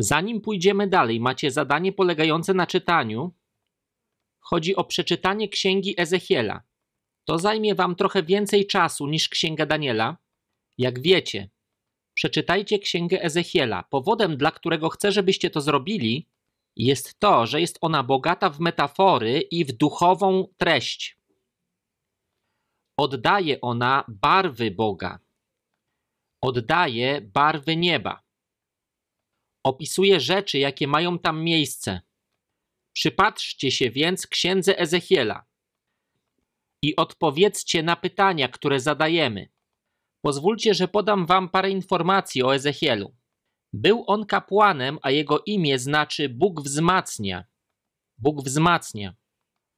Zanim pójdziemy dalej, macie zadanie polegające na czytaniu. Chodzi o przeczytanie księgi Ezechiela. To zajmie wam trochę więcej czasu niż księga Daniela. Jak wiecie, przeczytajcie księgę Ezechiela. Powodem, dla którego chcę, żebyście to zrobili, jest to, że jest ona bogata w metafory i w duchową treść. Oddaje ona barwy Boga. Oddaje barwy nieba. Opisuje rzeczy, jakie mają tam miejsce. Przypatrzcie się więc księdze Ezechiela i odpowiedzcie na pytania, które zadajemy. Pozwólcie, że podam wam parę informacji o Ezechielu. Był on kapłanem, a jego imię znaczy Bóg wzmacnia. Bóg wzmacnia.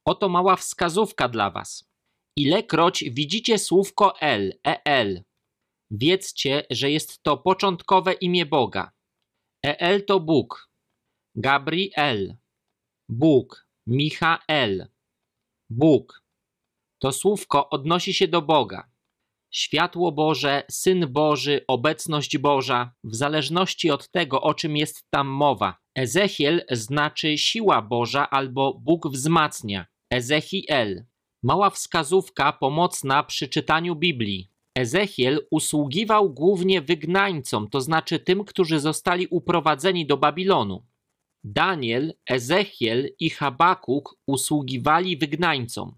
Oto mała wskazówka dla was. Ilekroć widzicie słówko El, El, wiedzcie, że jest to początkowe imię Boga. El to Bóg. Gabriel. Bóg. Michael. Bóg. To słówko odnosi się do Boga światło Boże, Syn Boży, obecność Boża, w zależności od tego, o czym jest tam mowa. Ezechiel znaczy siła Boża albo Bóg wzmacnia. Ezechiel. Mała wskazówka pomocna przy czytaniu Biblii. Ezechiel usługiwał głównie wygnańcom, to znaczy tym, którzy zostali uprowadzeni do Babilonu. Daniel, Ezechiel i Habakuk usługiwali wygnańcom.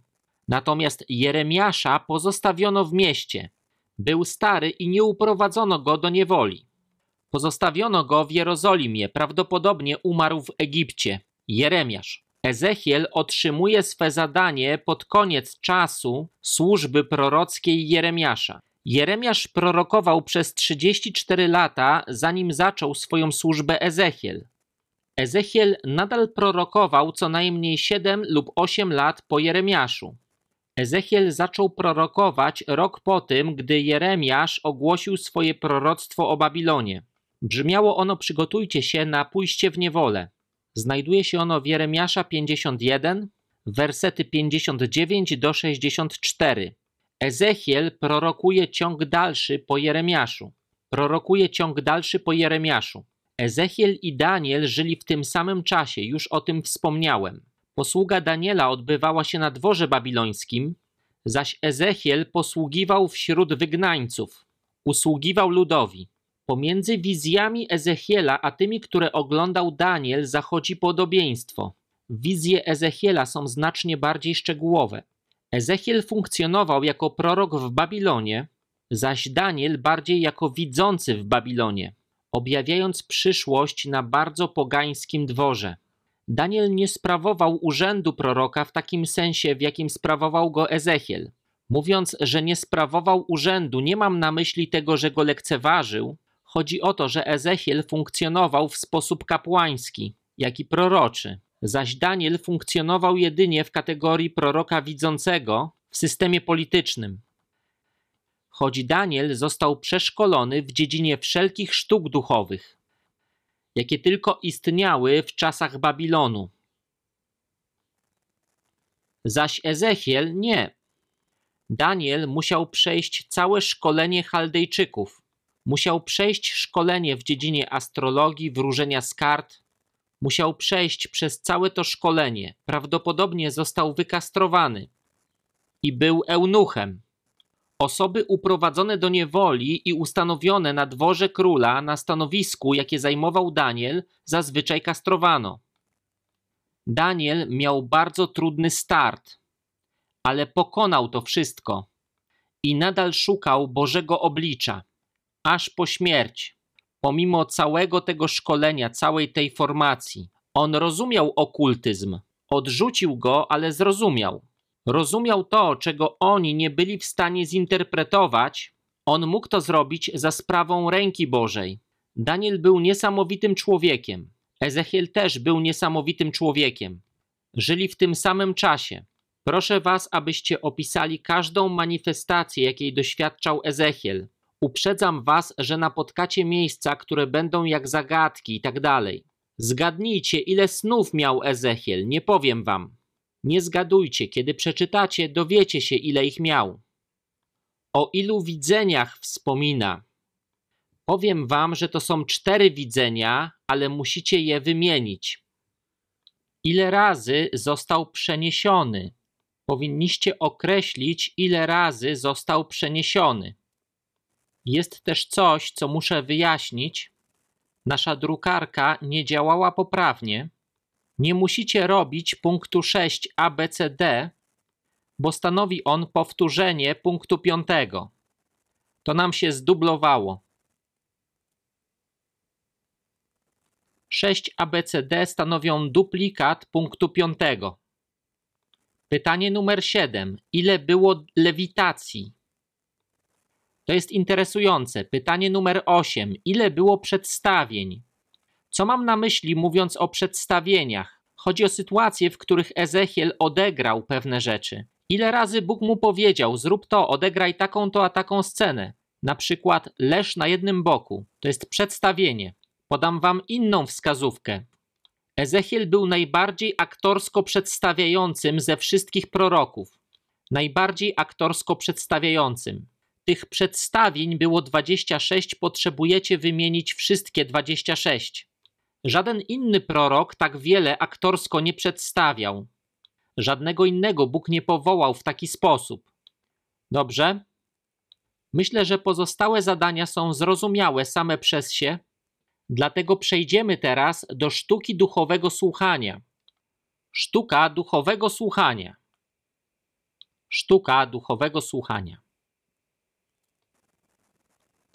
Natomiast Jeremiasza pozostawiono w mieście. Był stary i nie uprowadzono go do niewoli. Pozostawiono go w Jerozolimie, prawdopodobnie umarł w Egipcie. Jeremiasz. Ezechiel otrzymuje swe zadanie pod koniec czasu służby prorockiej Jeremiasza. Jeremiasz prorokował przez 34 lata, zanim zaczął swoją służbę Ezechiel. Ezechiel nadal prorokował co najmniej 7 lub 8 lat po Jeremiaszu. Ezechiel zaczął prorokować rok po tym, gdy Jeremiasz ogłosił swoje proroctwo o Babilonie. Brzmiało ono: Przygotujcie się na pójście w niewolę. Znajduje się ono w Jeremiasza 51, wersety 59 do 64. Ezechiel prorokuje ciąg dalszy po Jeremiaszu. Prorokuje ciąg dalszy po Jeremiaszu. Ezechiel i Daniel żyli w tym samym czasie, już o tym wspomniałem. Posługa Daniela odbywała się na dworze babilońskim, zaś Ezechiel posługiwał wśród wygnańców, usługiwał ludowi. Pomiędzy wizjami Ezechiela a tymi, które oglądał Daniel, zachodzi podobieństwo. Wizje Ezechiela są znacznie bardziej szczegółowe. Ezechiel funkcjonował jako prorok w Babilonie, zaś Daniel bardziej jako widzący w Babilonie, objawiając przyszłość na bardzo pogańskim dworze. Daniel nie sprawował urzędu proroka w takim sensie, w jakim sprawował go Ezechiel. Mówiąc, że nie sprawował urzędu, nie mam na myśli tego, że go lekceważył. Chodzi o to, że Ezechiel funkcjonował w sposób kapłański, jak i proroczy, zaś Daniel funkcjonował jedynie w kategorii proroka widzącego w systemie politycznym. Choć Daniel został przeszkolony w dziedzinie wszelkich sztuk duchowych, jakie tylko istniały w czasach Babilonu. Zaś Ezechiel nie. Daniel musiał przejść całe szkolenie Chaldejczyków. Musiał przejść szkolenie w dziedzinie astrologii, wróżenia z kart. Musiał przejść przez całe to szkolenie. Prawdopodobnie został wykastrowany i był eunuchem. Osoby uprowadzone do niewoli i ustanowione na dworze króla na stanowisku, jakie zajmował Daniel, zazwyczaj kastrowano. Daniel miał bardzo trudny start, ale pokonał to wszystko i nadal szukał Bożego oblicza, aż po śmierć. Pomimo całego tego szkolenia, całej tej formacji, on rozumiał okultyzm. Odrzucił go, ale zrozumiał rozumiał to, czego oni nie byli w stanie zinterpretować, on mógł to zrobić za sprawą ręki Bożej. Daniel był niesamowitym człowiekiem. Ezechiel też był niesamowitym człowiekiem. Żyli w tym samym czasie. Proszę was, abyście opisali każdą manifestację, jakiej doświadczał Ezechiel. Uprzedzam was, że napotkacie miejsca, które będą jak zagadki i tak dalej. Zgadnijcie, ile snów miał Ezechiel, nie powiem wam. Nie zgadujcie, kiedy przeczytacie, dowiecie się, ile ich miał. O ilu widzeniach wspomina. Powiem wam, że to są cztery widzenia, ale musicie je wymienić. Ile razy został przeniesiony? Powinniście określić, ile razy został przeniesiony. Jest też coś, co muszę wyjaśnić. Nasza drukarka nie działała poprawnie. Nie musicie robić punktu 6 ABCD, bo stanowi on powtórzenie punktu 5. To nam się zdublowało. 6 ABCD stanowią duplikat punktu 5. Pytanie numer 7. Ile było lewitacji? To jest interesujące. Pytanie numer 8. Ile było przedstawień? Co mam na myśli mówiąc o przedstawieniach? Chodzi o sytuacje, w których Ezechiel odegrał pewne rzeczy. Ile razy Bóg mu powiedział: Zrób to, odegraj taką to a taką scenę. Na przykład leż na jednym boku. To jest przedstawienie. Podam wam inną wskazówkę. Ezechiel był najbardziej aktorsko przedstawiającym ze wszystkich proroków. Najbardziej aktorsko przedstawiającym. Tych przedstawień było 26, potrzebujecie wymienić wszystkie 26. Żaden inny prorok tak wiele aktorsko nie przedstawiał. Żadnego innego Bóg nie powołał w taki sposób. Dobrze? Myślę, że pozostałe zadania są zrozumiałe same przez się, dlatego przejdziemy teraz do sztuki duchowego słuchania. Sztuka duchowego słuchania. Sztuka duchowego słuchania.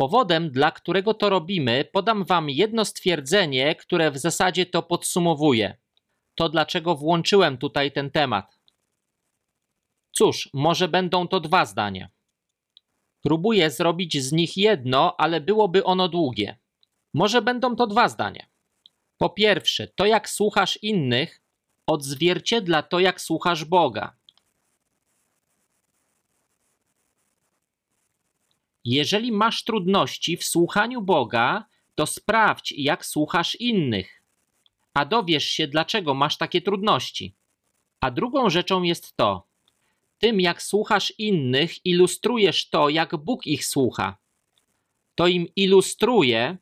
Powodem, dla którego to robimy, podam Wam jedno stwierdzenie, które w zasadzie to podsumowuje. To dlaczego włączyłem tutaj ten temat. Cóż, może będą to dwa zdania. Próbuję zrobić z nich jedno, ale byłoby ono długie. Może będą to dwa zdania. Po pierwsze, to jak słuchasz innych odzwierciedla to, jak słuchasz Boga. Jeżeli masz trudności w słuchaniu Boga, to sprawdź, jak słuchasz innych, a dowiesz się, dlaczego masz takie trudności. A drugą rzeczą jest to, tym jak słuchasz innych, ilustrujesz to, jak Bóg ich słucha. To im ilustruje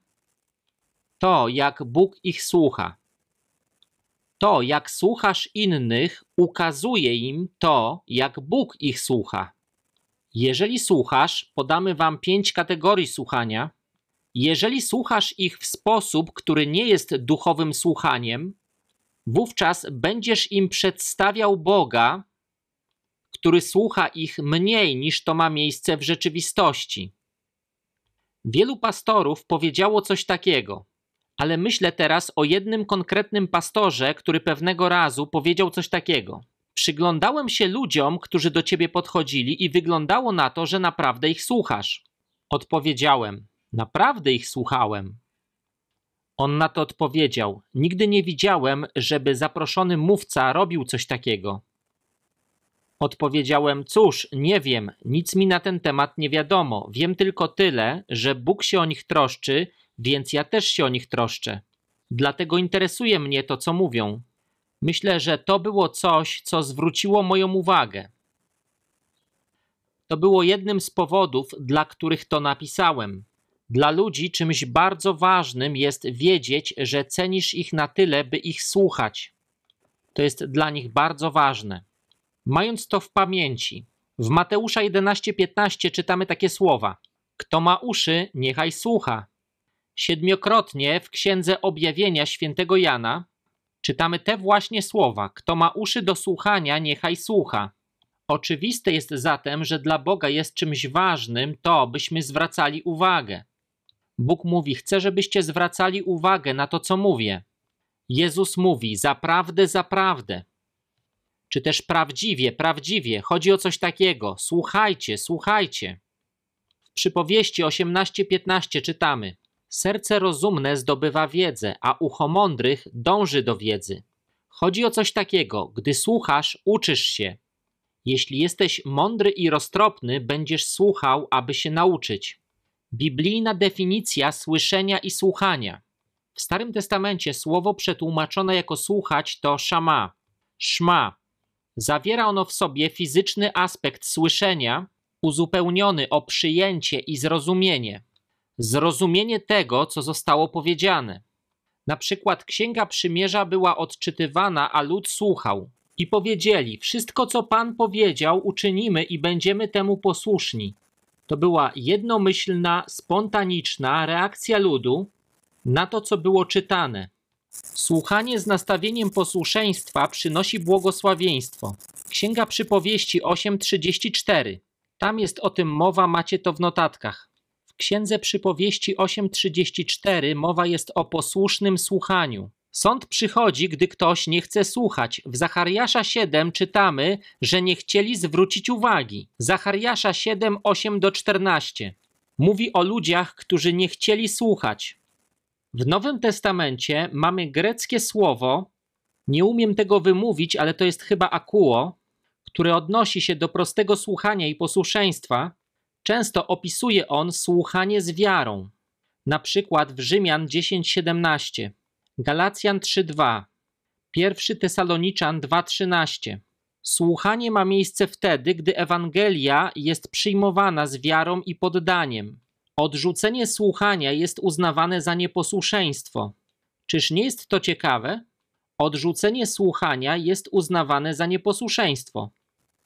to, jak Bóg ich słucha. To, jak słuchasz innych, ukazuje im to, jak Bóg ich słucha. Jeżeli słuchasz, podamy Wam pięć kategorii słuchania. Jeżeli słuchasz ich w sposób, który nie jest duchowym słuchaniem, wówczas będziesz im przedstawiał Boga, który słucha ich mniej niż to ma miejsce w rzeczywistości. Wielu pastorów powiedziało coś takiego, ale myślę teraz o jednym konkretnym pastorze, który pewnego razu powiedział coś takiego. Przyglądałem się ludziom, którzy do ciebie podchodzili, i wyglądało na to, że naprawdę ich słuchasz. Odpowiedziałem: Naprawdę ich słuchałem. On na to odpowiedział: Nigdy nie widziałem, żeby zaproszony mówca robił coś takiego. Odpowiedziałem: Cóż, nie wiem, nic mi na ten temat nie wiadomo. Wiem tylko tyle, że Bóg się o nich troszczy, więc ja też się o nich troszczę. Dlatego interesuje mnie to, co mówią. Myślę, że to było coś, co zwróciło moją uwagę. To było jednym z powodów, dla których to napisałem. Dla ludzi czymś bardzo ważnym jest wiedzieć, że cenisz ich na tyle, by ich słuchać. To jest dla nich bardzo ważne. Mając to w pamięci, w Mateusza 11:15 czytamy takie słowa: Kto ma uszy, niechaj słucha. Siedmiokrotnie w Księdze Objawienia świętego Jana czytamy te właśnie słowa: Kto ma uszy do słuchania, niechaj słucha. Oczywiste jest zatem, że dla Boga jest czymś ważnym to, byśmy zwracali uwagę. Bóg mówi: Chcę, żebyście zwracali uwagę na to, co mówię. Jezus mówi: Zaprawdę, zaprawdę. Czy też prawdziwie, prawdziwie. Chodzi o coś takiego. Słuchajcie, słuchajcie. W przypowieści 18:15 czytamy: Serce rozumne zdobywa wiedzę, a ucho mądrych dąży do wiedzy. Chodzi o coś takiego, gdy słuchasz, uczysz się. Jeśli jesteś mądry i roztropny, będziesz słuchał, aby się nauczyć. Biblijna definicja słyszenia i słuchania. W Starym Testamencie słowo przetłumaczone jako słuchać to szama, szma. Zawiera ono w sobie fizyczny aspekt słyszenia, uzupełniony o przyjęcie i zrozumienie. Zrozumienie tego, co zostało powiedziane. Na przykład Księga Przymierza była odczytywana, a lud słuchał. I powiedzieli: Wszystko, co Pan powiedział, uczynimy i będziemy temu posłuszni. To była jednomyślna, spontaniczna reakcja ludu na to, co było czytane. Słuchanie z nastawieniem posłuszeństwa przynosi błogosławieństwo. Księga Przypowieści 8:34. Tam jest o tym mowa, macie to w notatkach. W Księdze Przypowieści 8:34 mowa jest o posłusznym słuchaniu. Sąd przychodzi, gdy ktoś nie chce słuchać. W Zachariasza 7 czytamy, że nie chcieli zwrócić uwagi. Zachariasza 7, 8 do 14. Mówi o ludziach, którzy nie chcieli słuchać. W Nowym Testamencie mamy greckie słowo, nie umiem tego wymówić, ale to jest chyba akuo, które odnosi się do prostego słuchania i posłuszeństwa. Często opisuje on słuchanie z wiarą. Na przykład w Rzymian 10:17. Galacjan 3:2, 1 Tesaloniczan 2:13. Słuchanie ma miejsce wtedy, gdy Ewangelia jest przyjmowana z wiarą i poddaniem. Odrzucenie słuchania jest uznawane za nieposłuszeństwo. Czyż nie jest to ciekawe? Odrzucenie słuchania jest uznawane za nieposłuszeństwo.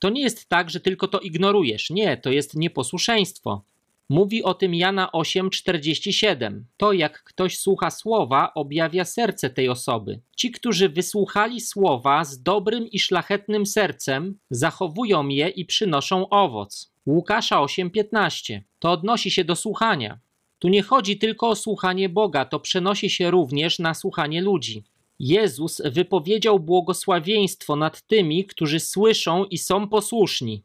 To nie jest tak, że tylko to ignorujesz. Nie, to jest nieposłuszeństwo. Mówi o tym Jana 8:47. To jak ktoś słucha słowa, objawia serce tej osoby. Ci, którzy wysłuchali słowa z dobrym i szlachetnym sercem, zachowują je i przynoszą owoc. Łukasza 8:15. To odnosi się do słuchania. Tu nie chodzi tylko o słuchanie Boga, to przenosi się również na słuchanie ludzi. Jezus wypowiedział błogosławieństwo nad tymi, którzy słyszą i są posłuszni.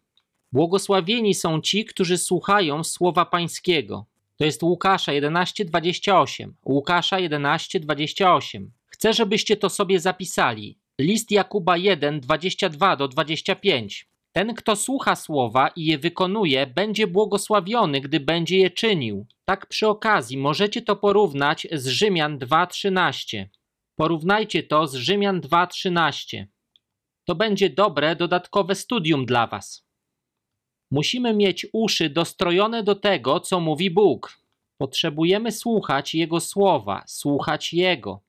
Błogosławieni są ci, którzy słuchają słowa Pańskiego. To jest Łukasza 11:28. Łukasza 11:28. Chcę, żebyście to sobie zapisali. List Jakuba 1:22 do 25. Ten, kto słucha słowa i je wykonuje, będzie błogosławiony, gdy będzie je czynił. Tak przy okazji możecie to porównać z Rzymian 2:13. Porównajcie to z Rzymian 2:13. To będzie dobre dodatkowe studium dla was. Musimy mieć uszy dostrojone do tego, co mówi Bóg. Potrzebujemy słuchać Jego słowa, słuchać Jego.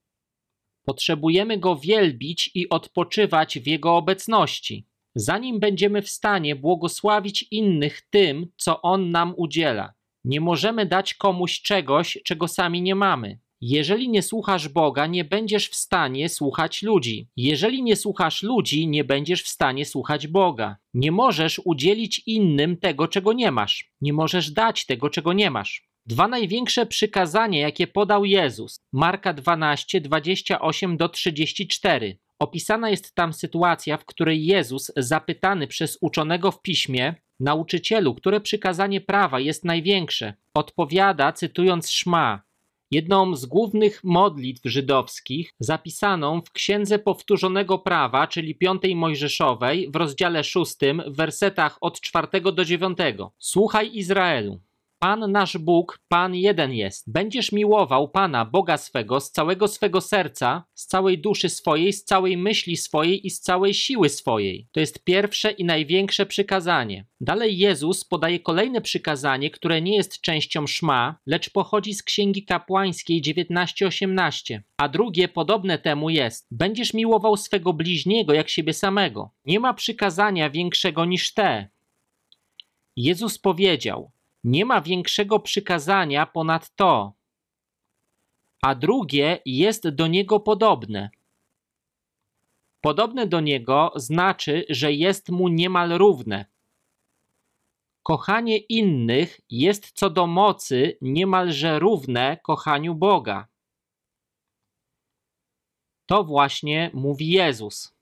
Potrzebujemy Go wielbić i odpoczywać w Jego obecności, zanim będziemy w stanie błogosławić innych tym, co On nam udziela. Nie możemy dać komuś czegoś, czego sami nie mamy. Jeżeli nie słuchasz Boga, nie będziesz w stanie słuchać ludzi. Jeżeli nie słuchasz ludzi, nie będziesz w stanie słuchać Boga. Nie możesz udzielić innym tego, czego nie masz. Nie możesz dać tego, czego nie masz. Dwa największe przykazania, jakie podał Jezus. Marka 12, 28 do 34. Opisana jest tam sytuacja, w której Jezus, zapytany przez uczonego w piśmie, nauczycielu, które przykazanie prawa jest największe, odpowiada, cytując Szma, jedną z głównych modlitw żydowskich, zapisaną w Księdze Powtórzonego Prawa, czyli Piątej Mojżeszowej, w rozdziale szóstym, w wersetach od czwartego do dziewiątego. Słuchaj Izraelu. Pan nasz Bóg, Pan jeden jest. Będziesz miłował Pana, Boga swego, z całego swego serca, z całej duszy swojej, z całej myśli swojej i z całej siły swojej. To jest pierwsze i największe przykazanie. Dalej Jezus podaje kolejne przykazanie, które nie jest częścią szma, lecz pochodzi z Księgi Kapłańskiej 19:18. A drugie, podobne temu jest: Będziesz miłował swego bliźniego jak siebie samego. Nie ma przykazania większego niż te. Jezus powiedział: nie ma większego przykazania ponad to, a drugie jest do niego podobne. Podobne do niego znaczy, że jest mu niemal równe. Kochanie innych jest co do mocy niemalże równe kochaniu Boga. To właśnie mówi Jezus.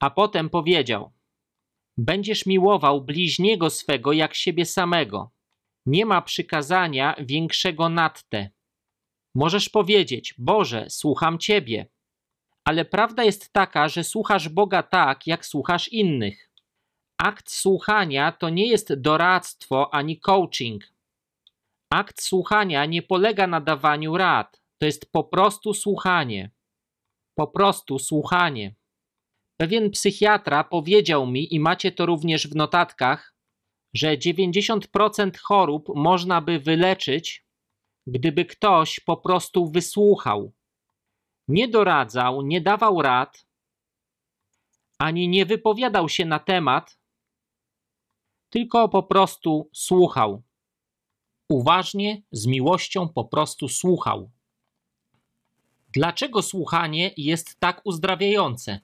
A potem powiedział: Będziesz miłował bliźniego swego jak siebie samego. Nie ma przykazania większego nad te. Możesz powiedzieć: Boże, słucham Ciebie. Ale prawda jest taka, że słuchasz Boga tak, jak słuchasz innych. Akt słuchania to nie jest doradztwo ani coaching. Akt słuchania nie polega na dawaniu rad, to jest po prostu słuchanie. Po prostu słuchanie. Pewien psychiatra powiedział mi, i macie to również w notatkach, że 90% chorób można by wyleczyć, gdyby ktoś po prostu wysłuchał. Nie doradzał, nie dawał rad, ani nie wypowiadał się na temat, tylko po prostu słuchał. Uważnie, z miłością po prostu słuchał. Dlaczego słuchanie jest tak uzdrawiające?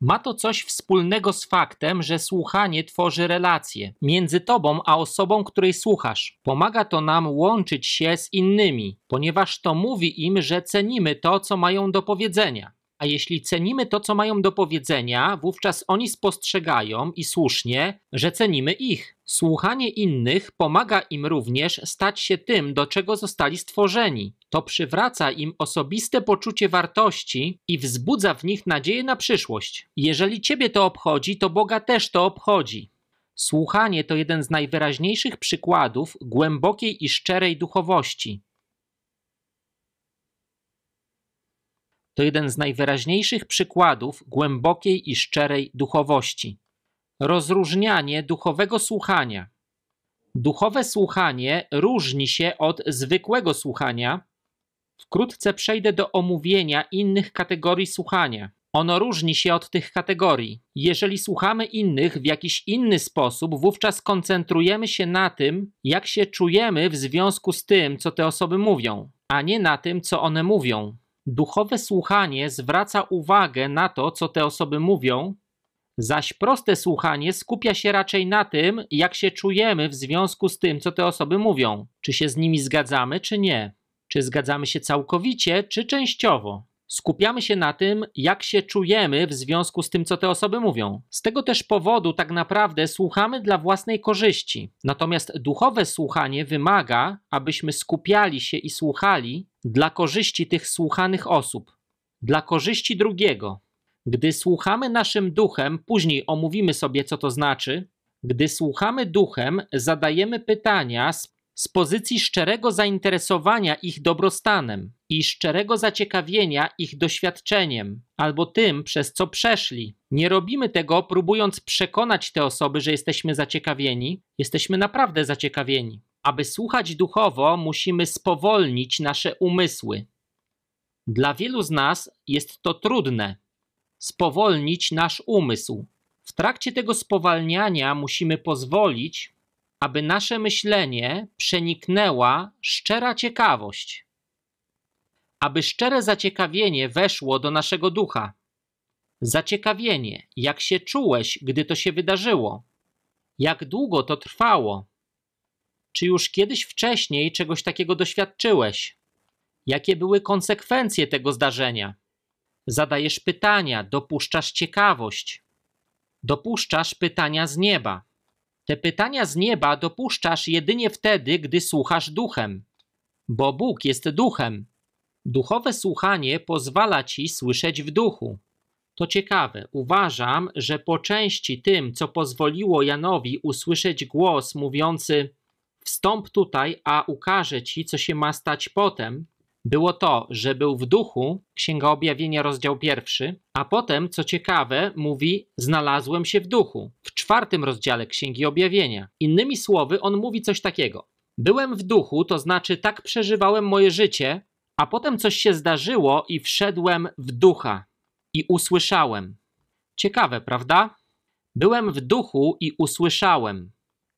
Ma to coś wspólnego z faktem, że słuchanie tworzy relacje między tobą a osobą, której słuchasz. Pomaga to nam łączyć się z innymi, ponieważ to mówi im, że cenimy to, co mają do powiedzenia. A jeśli cenimy to, co mają do powiedzenia, wówczas oni spostrzegają i słusznie, że cenimy ich. Słuchanie innych pomaga im również stać się tym, do czego zostali stworzeni. To przywraca im osobiste poczucie wartości i wzbudza w nich nadzieję na przyszłość. Jeżeli ciebie to obchodzi, to Boga też to obchodzi. Słuchanie to jeden z najwyraźniejszych przykładów głębokiej i szczerej duchowości. To jeden z najwyraźniejszych przykładów głębokiej i szczerej duchowości. Rozróżnianie duchowego słuchania. Duchowe słuchanie różni się od zwykłego słuchania. Wkrótce przejdę do omówienia innych kategorii słuchania. Ono różni się od tych kategorii. Jeżeli słuchamy innych w jakiś inny sposób, wówczas koncentrujemy się na tym, jak się czujemy w związku z tym, co te osoby mówią, a nie na tym, co one mówią. Duchowe słuchanie zwraca uwagę na to, co te osoby mówią, zaś proste słuchanie skupia się raczej na tym, jak się czujemy w związku z tym, co te osoby mówią. Czy się z nimi zgadzamy, czy nie? Czy zgadzamy się całkowicie, czy częściowo? Skupiamy się na tym, jak się czujemy w związku z tym, co te osoby mówią. Z tego też powodu, tak naprawdę, słuchamy dla własnej korzyści. Natomiast duchowe słuchanie wymaga, abyśmy skupiali się i słuchali dla korzyści tych słuchanych osób, dla korzyści drugiego. Gdy słuchamy naszym duchem, później omówimy sobie, co to znaczy. Gdy słuchamy duchem, zadajemy pytania z, z pozycji szczerego zainteresowania ich dobrostanem i szczerego zaciekawienia ich doświadczeniem albo tym, przez co przeszli. Nie robimy tego, próbując przekonać te osoby, że jesteśmy zaciekawieni. Jesteśmy naprawdę zaciekawieni. Aby słuchać duchowo, musimy spowolnić nasze umysły. Dla wielu z nas jest to trudne spowolnić nasz umysł. W trakcie tego spowalniania musimy pozwolić, aby nasze myślenie przeniknęła szczera ciekawość, aby szczere zaciekawienie weszło do naszego ducha. Zaciekawienie, jak się czułeś, gdy to się wydarzyło, jak długo to trwało, czy już kiedyś wcześniej czegoś takiego doświadczyłeś? Jakie były konsekwencje tego zdarzenia? Zadajesz pytania, dopuszczasz ciekawość, dopuszczasz pytania z nieba. Te pytania z nieba dopuszczasz jedynie wtedy, gdy słuchasz duchem, bo Bóg jest duchem. Duchowe słuchanie pozwala ci słyszeć w duchu. To ciekawe. Uważam, że po części tym, co pozwoliło Janowi usłyszeć głos mówiący: Wstąp tutaj, a ukażę ci, co się ma stać potem, było to, że był w duchu, Księga Objawienia, rozdział pierwszy, a potem, co ciekawe, mówi: Znalazłem się w duchu, w czwartym rozdziale Księgi Objawienia. Innymi słowy, on mówi coś takiego: Byłem w duchu, to znaczy tak przeżywałem moje życie, a potem coś się zdarzyło i wszedłem w ducha i usłyszałem. Ciekawe, prawda? Byłem w duchu i usłyszałem.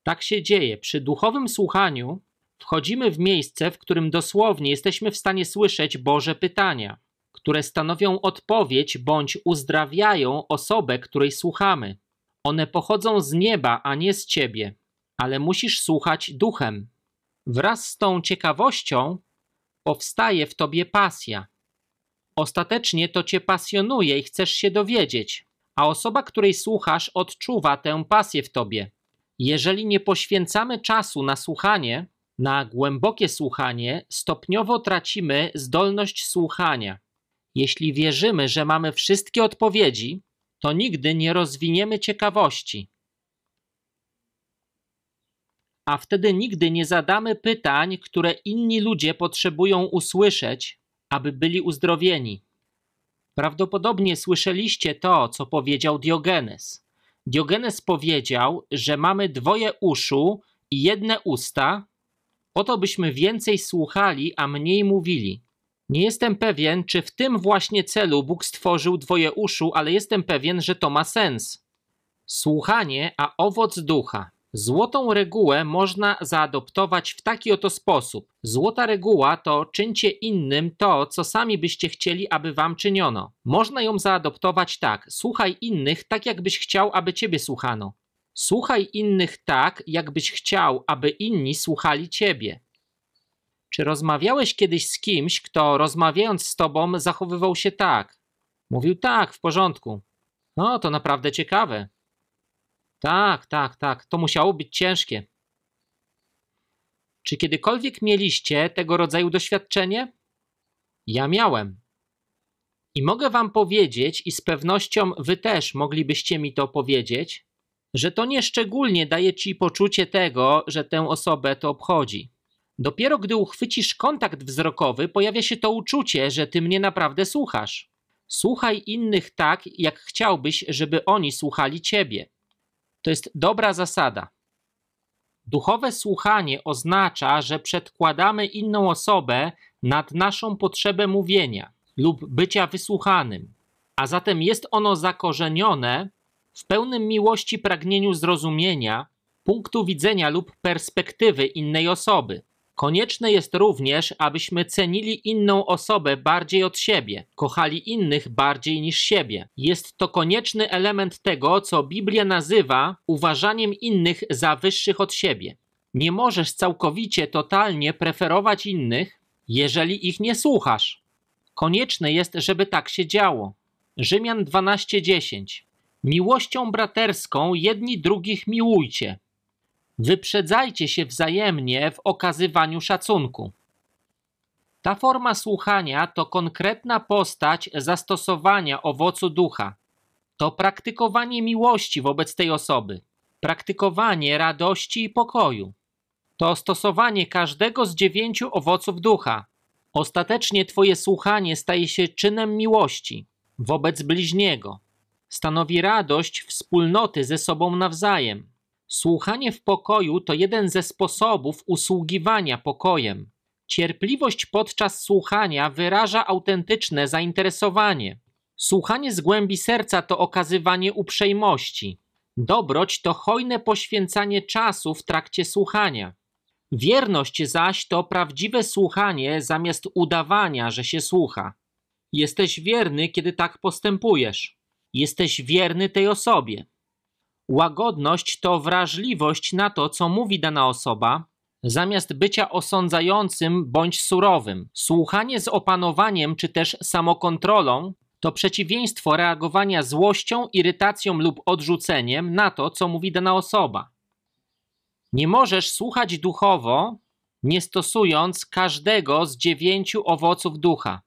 Tak się dzieje. Przy duchowym słuchaniu wchodzimy w miejsce, w którym dosłownie jesteśmy w stanie słyszeć Boże pytania, które stanowią odpowiedź bądź uzdrawiają osobę, której słuchamy. One pochodzą z nieba, a nie z ciebie, ale musisz słuchać duchem. Wraz z tą ciekawością powstaje w tobie pasja. Ostatecznie to cię pasjonuje i chcesz się dowiedzieć, a osoba, której słuchasz, odczuwa tę pasję w tobie. Jeżeli nie poświęcamy czasu na słuchanie, na głębokie słuchanie, stopniowo tracimy zdolność słuchania. Jeśli wierzymy, że mamy wszystkie odpowiedzi, to nigdy nie rozwiniemy ciekawości. A wtedy nigdy nie zadamy pytań, które inni ludzie potrzebują usłyszeć, aby byli uzdrowieni. Prawdopodobnie słyszeliście to, co powiedział Diogenes. Diogenes powiedział, że mamy dwoje uszu i jedne usta, po to byśmy więcej słuchali, a mniej mówili. Nie jestem pewien, czy w tym właśnie celu Bóg stworzył dwoje uszu, ale jestem pewien, że to ma sens. Słuchanie, a owoc ducha. Złotą regułę można zaadoptować w taki oto sposób. Złota reguła to czyńcie innym to, co sami byście chcieli, aby wam czyniono. Można ją zaadoptować tak: słuchaj innych tak, jakbyś chciał, aby ciebie słuchano. Słuchaj innych tak, jakbyś chciał, aby inni słuchali ciebie. Czy rozmawiałeś kiedyś z kimś, kto rozmawiając z tobą zachowywał się tak? Mówił tak, w porządku. No, to naprawdę ciekawe. Tak, tak, tak, to musiało być ciężkie. Czy kiedykolwiek mieliście tego rodzaju doświadczenie? Ja miałem. I mogę wam powiedzieć, i z pewnością wy też moglibyście mi to powiedzieć, że to nieszczególnie daje ci poczucie tego, że tę osobę to obchodzi. Dopiero gdy uchwycisz kontakt wzrokowy, pojawia się to uczucie, że ty mnie naprawdę słuchasz. Słuchaj innych tak, jak chciałbyś, żeby oni słuchali ciebie. To jest dobra zasada. Duchowe słuchanie oznacza, że przedkładamy inną osobę nad naszą potrzebę mówienia lub bycia wysłuchanym, a zatem jest ono zakorzenione w pełnym miłości pragnieniu zrozumienia punktu widzenia lub perspektywy innej osoby. Konieczne jest również, abyśmy cenili inną osobę bardziej od siebie, kochali innych bardziej niż siebie. Jest to konieczny element tego, co Biblia nazywa uważaniem innych za wyższych od siebie. Nie możesz całkowicie, totalnie preferować innych, jeżeli ich nie słuchasz. Konieczne jest, żeby tak się działo. Rzymian 12:10 Miłością braterską jedni drugich miłujcie Wyprzedzajcie się wzajemnie w okazywaniu szacunku. Ta forma słuchania to konkretna postać zastosowania owocu ducha. To praktykowanie miłości wobec tej osoby, praktykowanie radości i pokoju. To stosowanie każdego z dziewięciu owoców ducha. Ostatecznie Twoje słuchanie staje się czynem miłości wobec bliźniego. Stanowi radość wspólnoty ze sobą nawzajem Słuchanie w pokoju to jeden ze sposobów usługiwania pokojem. Cierpliwość podczas słuchania wyraża autentyczne zainteresowanie. Słuchanie z głębi serca to okazywanie uprzejmości. Dobroć to hojne poświęcanie czasu w trakcie słuchania. Wierność zaś to prawdziwe słuchanie zamiast udawania, że się słucha. Jesteś wierny, kiedy tak postępujesz. Jesteś wierny tej osobie. Łagodność to wrażliwość na to, co mówi dana osoba, zamiast bycia osądzającym bądź surowym. Słuchanie z opanowaniem czy też samokontrolą to przeciwieństwo reagowania złością, irytacją lub odrzuceniem na to, co mówi dana osoba. Nie możesz słuchać duchowo, nie stosując każdego z dziewięciu owoców ducha.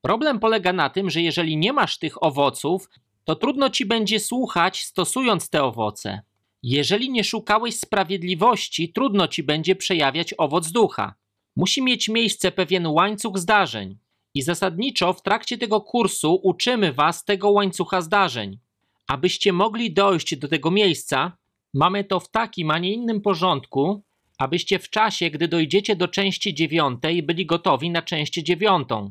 Problem polega na tym, że jeżeli nie masz tych owoców, to trudno ci będzie słuchać, stosując te owoce. Jeżeli nie szukałeś sprawiedliwości, trudno ci będzie przejawiać owoc ducha. Musi mieć miejsce pewien łańcuch zdarzeń. I zasadniczo w trakcie tego kursu uczymy Was tego łańcucha zdarzeń. Abyście mogli dojść do tego miejsca, mamy to w takim, a nie innym porządku, abyście w czasie, gdy dojdziecie do części dziewiątej, byli gotowi na część dziewiątą.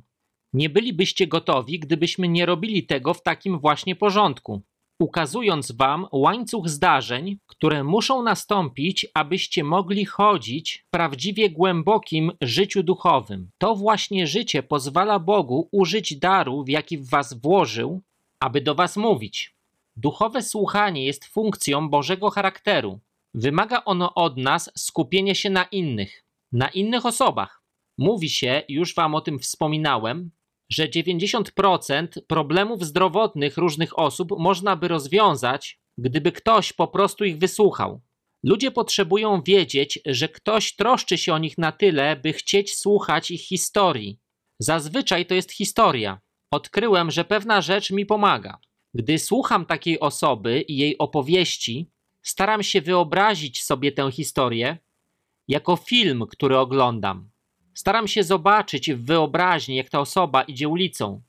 Nie bylibyście gotowi, gdybyśmy nie robili tego w takim właśnie porządku, ukazując wam łańcuch zdarzeń, które muszą nastąpić, abyście mogli chodzić w prawdziwie głębokim życiu duchowym. To właśnie życie pozwala Bogu użyć daru, w jaki w was włożył, aby do was mówić. Duchowe słuchanie jest funkcją Bożego charakteru. Wymaga ono od nas skupienia się na innych, na innych osobach. Mówi się, już wam o tym wspominałem, że 90% problemów zdrowotnych różnych osób można by rozwiązać, gdyby ktoś po prostu ich wysłuchał. Ludzie potrzebują wiedzieć, że ktoś troszczy się o nich na tyle, by chcieć słuchać ich historii. Zazwyczaj to jest historia. Odkryłem, że pewna rzecz mi pomaga. Gdy słucham takiej osoby i jej opowieści, staram się wyobrazić sobie tę historię jako film, który oglądam. Staram się zobaczyć w wyobraźni, jak ta osoba idzie ulicą,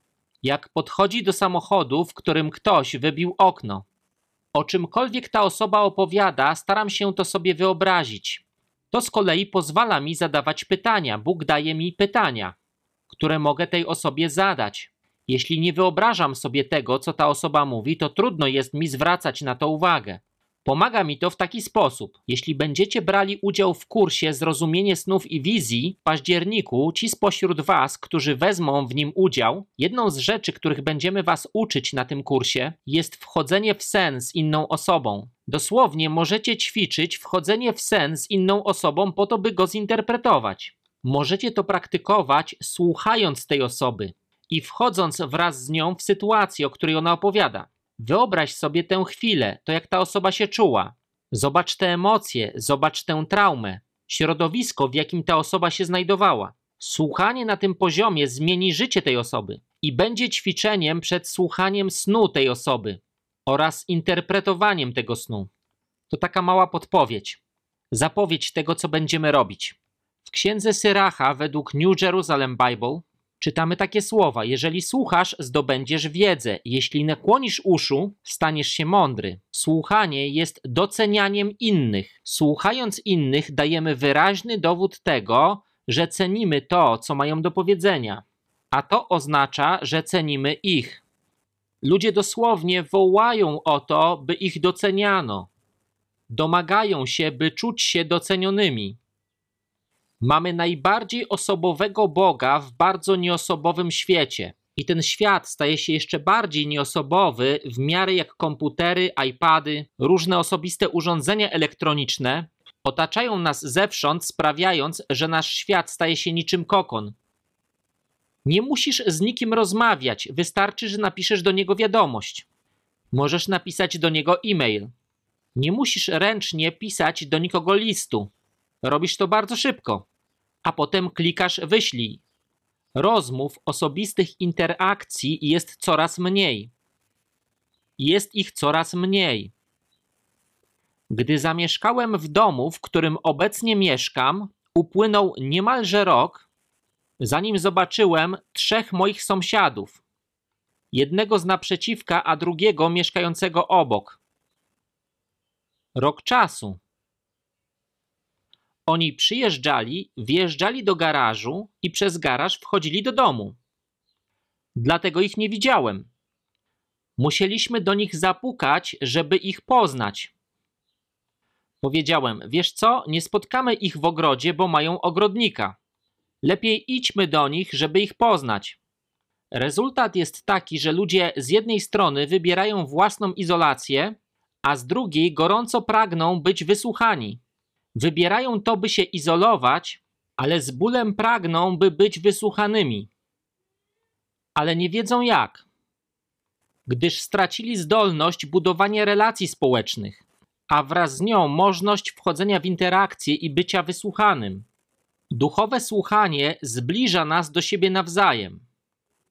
jak podchodzi do samochodu, w którym ktoś wybił okno. O czymkolwiek ta osoba opowiada, staram się to sobie wyobrazić. To z kolei pozwala mi zadawać pytania. Bóg daje mi pytania, które mogę tej osobie zadać. Jeśli nie wyobrażam sobie tego, co ta osoba mówi, to trudno jest mi zwracać na to uwagę. Pomaga mi to w taki sposób. Jeśli będziecie brali udział w kursie Zrozumienie snów i wizji w październiku, ci spośród Was, którzy wezmą w nim udział, jedną z rzeczy, których będziemy Was uczyć na tym kursie, jest wchodzenie w sen z inną osobą. Dosłownie możecie ćwiczyć wchodzenie w sen z inną osobą po to, by go zinterpretować. Możecie to praktykować słuchając tej osoby i wchodząc wraz z nią w sytuację, o której ona opowiada. Wyobraź sobie tę chwilę, to jak ta osoba się czuła. Zobacz te emocje, zobacz tę traumę, środowisko, w jakim ta osoba się znajdowała. Słuchanie na tym poziomie zmieni życie tej osoby i będzie ćwiczeniem przed słuchaniem snu tej osoby oraz interpretowaniem tego snu. To taka mała podpowiedź, zapowiedź tego, co będziemy robić. W księdze Syracha według New Jerusalem Bible czytamy takie słowa: Jeżeli słuchasz, zdobędziesz wiedzę, jeśli nakłonisz uszu, staniesz się mądry. Słuchanie jest docenianiem innych. Słuchając innych, dajemy wyraźny dowód tego, że cenimy to, co mają do powiedzenia, a to oznacza, że cenimy ich. Ludzie dosłownie wołają o to, by ich doceniano. Domagają się, by czuć się docenionymi. Mamy najbardziej osobowego Boga w bardzo nieosobowym świecie. I ten świat staje się jeszcze bardziej nieosobowy w miarę jak komputery, iPady, różne osobiste urządzenia elektroniczne otaczają nas zewsząd, sprawiając, że nasz świat staje się niczym kokon. Nie musisz z nikim rozmawiać, wystarczy, że napiszesz do niego wiadomość. Możesz napisać do niego e-mail. Nie musisz ręcznie pisać do nikogo listu. Robisz to bardzo szybko a potem klikasz wyślij. Rozmów, osobistych interakcji jest coraz mniej. Jest ich coraz mniej. Gdy zamieszkałem w domu, w którym obecnie mieszkam, upłynął niemalże rok, zanim zobaczyłem trzech moich sąsiadów. Jednego z naprzeciwka, a drugiego mieszkającego obok. Rok czasu. Oni przyjeżdżali, wjeżdżali do garażu i przez garaż wchodzili do domu. Dlatego ich nie widziałem. Musieliśmy do nich zapukać, żeby ich poznać. Powiedziałem: Wiesz co, nie spotkamy ich w ogrodzie, bo mają ogrodnika. Lepiej idźmy do nich, żeby ich poznać. Rezultat jest taki, że ludzie z jednej strony wybierają własną izolację, a z drugiej gorąco pragną być wysłuchani. Wybierają to, by się izolować, ale z bólem pragną, by być wysłuchanymi. Ale nie wiedzą jak, gdyż stracili zdolność budowania relacji społecznych, a wraz z nią możliwość wchodzenia w interakcję i bycia wysłuchanym. Duchowe słuchanie zbliża nas do siebie nawzajem.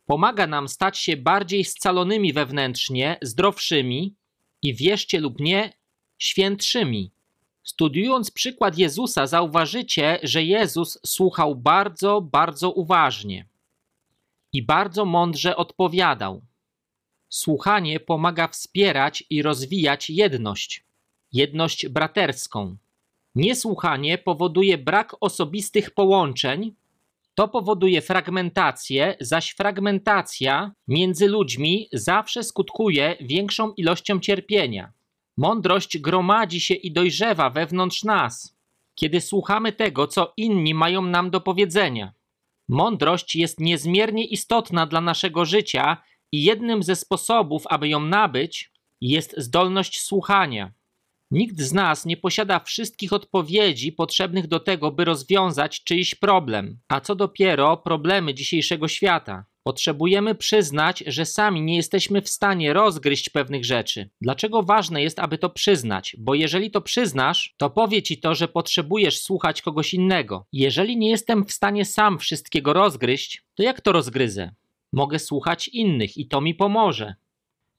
Pomaga nam stać się bardziej scalonymi wewnętrznie, zdrowszymi i wierzcie lub nie, świętszymi. Studiując przykład Jezusa, zauważycie, że Jezus słuchał bardzo, bardzo uważnie i bardzo mądrze odpowiadał. Słuchanie pomaga wspierać i rozwijać jedność, jedność braterską. Niesłuchanie powoduje brak osobistych połączeń, to powoduje fragmentację, zaś fragmentacja między ludźmi zawsze skutkuje większą ilością cierpienia. Mądrość gromadzi się i dojrzewa wewnątrz nas, kiedy słuchamy tego, co inni mają nam do powiedzenia. Mądrość jest niezmiernie istotna dla naszego życia i jednym ze sposobów, aby ją nabyć, jest zdolność słuchania. Nikt z nas nie posiada wszystkich odpowiedzi potrzebnych do tego, by rozwiązać czyjś problem, a co dopiero problemy dzisiejszego świata. Potrzebujemy przyznać, że sami nie jesteśmy w stanie rozgryźć pewnych rzeczy. Dlaczego ważne jest, aby to przyznać? Bo jeżeli to przyznasz, to powie ci to, że potrzebujesz słuchać kogoś innego. Jeżeli nie jestem w stanie sam wszystkiego rozgryźć, to jak to rozgryzę? Mogę słuchać innych i to mi pomoże.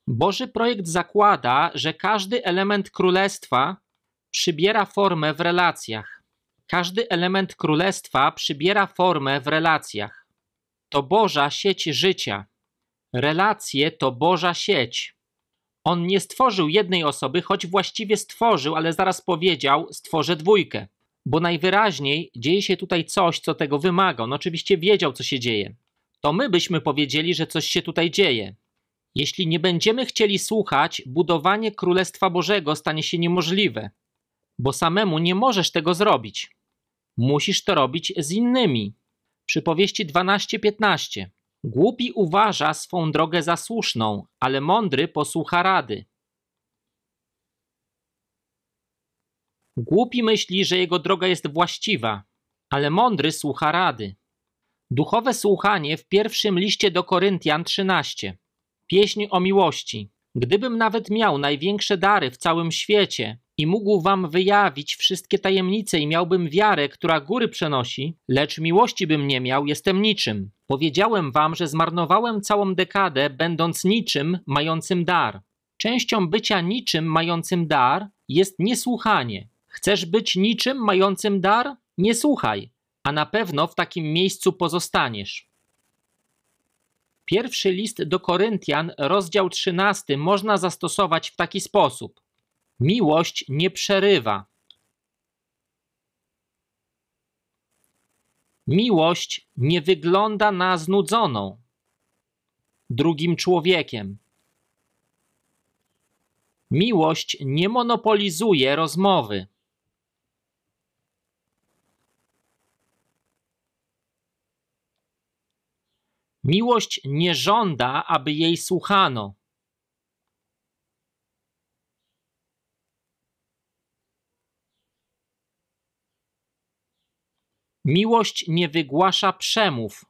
Boży projekt zakłada, że każdy element królestwa przybiera formę w relacjach. Każdy element królestwa przybiera formę w relacjach to Boża sieć życia. Relacje to Boża sieć. On nie stworzył jednej osoby, choć właściwie stworzył, ale zaraz powiedział: Stworzę dwójkę. Bo najwyraźniej dzieje się tutaj coś, co tego wymaga. On oczywiście wiedział, co się dzieje. To my byśmy powiedzieli, że coś się tutaj dzieje. Jeśli nie będziemy chcieli słuchać, budowanie Królestwa Bożego stanie się niemożliwe, bo samemu nie możesz tego zrobić. Musisz to robić z innymi. Przypowieści 12:15. Głupi uważa swą drogę za słuszną, ale mądry posłucha rady. Głupi myśli, że jego droga jest właściwa, ale mądry słucha rady. Duchowe słuchanie w pierwszym liście do Koryntian 13. Pieśń o miłości. Gdybym nawet miał największe dary w całym świecie i mógł wam wyjawić wszystkie tajemnice i miałbym wiarę, która góry przenosi, lecz miłości bym nie miał, jestem niczym. Powiedziałem wam, że zmarnowałem całą dekadę, będąc niczym, mającym dar. Częścią bycia niczym, mającym dar jest niesłuchanie. Chcesz być niczym, mającym dar? Nie słuchaj, a na pewno w takim miejscu pozostaniesz. Pierwszy list do Koryntian, rozdział 13, można zastosować w taki sposób. Miłość nie przerywa. Miłość nie wygląda na znudzoną drugim człowiekiem. Miłość nie monopolizuje rozmowy. Miłość nie żąda, aby jej słuchano. Miłość nie wygłasza przemów.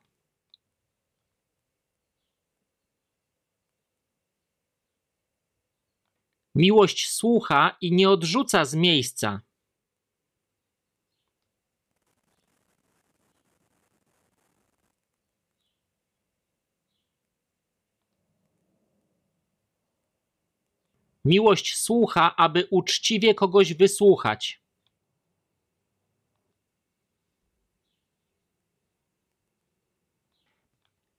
Miłość słucha i nie odrzuca z miejsca. Miłość słucha, aby uczciwie kogoś wysłuchać.